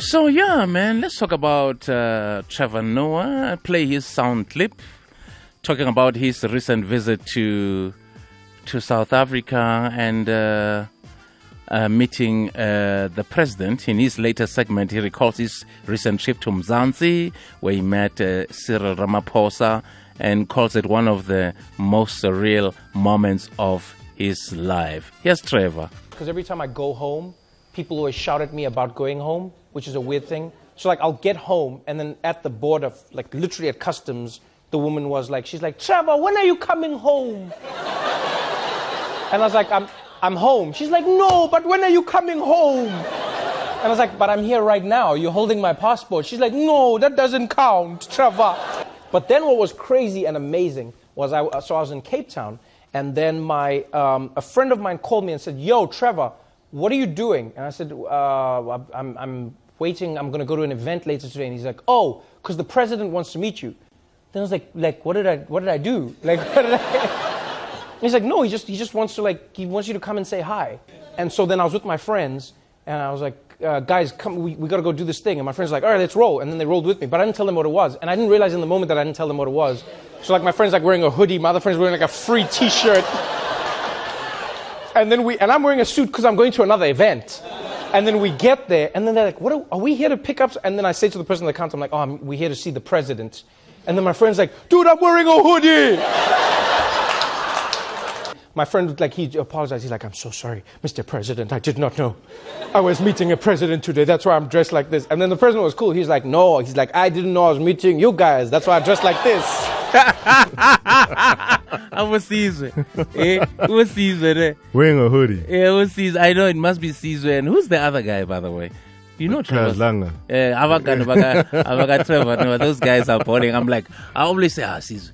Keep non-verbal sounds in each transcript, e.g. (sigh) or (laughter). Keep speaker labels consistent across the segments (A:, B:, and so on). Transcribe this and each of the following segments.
A: So yeah, man, let's talk about uh, Trevor Noah. Play his sound clip, talking about his recent visit to to South Africa and uh, uh, meeting uh, the president. In his later segment, he recalls his recent trip to Mzansi, where he met uh, Cyril Ramaphosa, and calls it one of the most surreal moments of his life. Here's Trevor.
B: Because every time I go home, people always shout at me about going home, which is a weird thing. So like I'll get home and then at the border, like literally at customs, the woman was like, she's like, Trevor, when are you coming home? (laughs) and I was like, I'm, I'm home. She's like, no, but when are you coming home? And I was like, but I'm here right now. You're holding my passport. She's like, no, that doesn't count, Trevor. But then what was crazy and amazing was I, so I was in Cape Town and then my, um, a friend of mine called me and said, yo, Trevor, what are you doing? And I said, uh, I'm, I'm waiting. I'm going to go to an event later today. And he's like, oh, because the president wants to meet you. Then I was like, like, what did I, what did I do? (laughs) Like, what did I? (laughs) he's like, no, he just, he just wants to like, he wants you to come and say hi. And so then I was with my friends, and I was like, uh, guys, come, we, we got to go do this thing. And my friends were like, all right, let's roll. And then they rolled with me. But I didn't tell them what it was. And I didn't realize in the moment that I didn't tell them what it was. So like my friend's like wearing a hoodie, my other friend's wearing like a free t-shirt. And then we, and I'm wearing a suit because I'm going to another event. And then we get there, and then they're like, what are, are we here to pick up? And then I say to the person at the counter, I'm like, oh, I'm, we're here to see the president. And then my friend's like, dude, I'm wearing a hoodie. (laughs) my friend, like, he apologized. He's like, I'm so sorry, Mr. President. I did not know. I was meeting a president today. That's why I'm dressed like this. And then the president was cool. He's like, no. He's like, I didn't know I was meeting you guys. That's why I dressed like this. (laughs)
A: Abusizwe. eh, Abusizwe. eh.
C: Wearing a hoodie.
A: Yeah, Abusizwe. I know it must be Sizwe. And who's the other guy, by the way? You know Trevor. Abangani baka abaka Trevor. No, those guys are boring. I'm like, I always say, ah, Sizwe.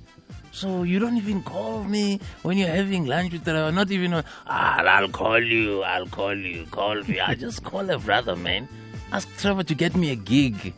A: So you don't even call me when you're having lunch with Trevor. Not even, ah, I'll call you. I'll call you. Call me. I just call a brother, man. Ask Trevor to get me a gig.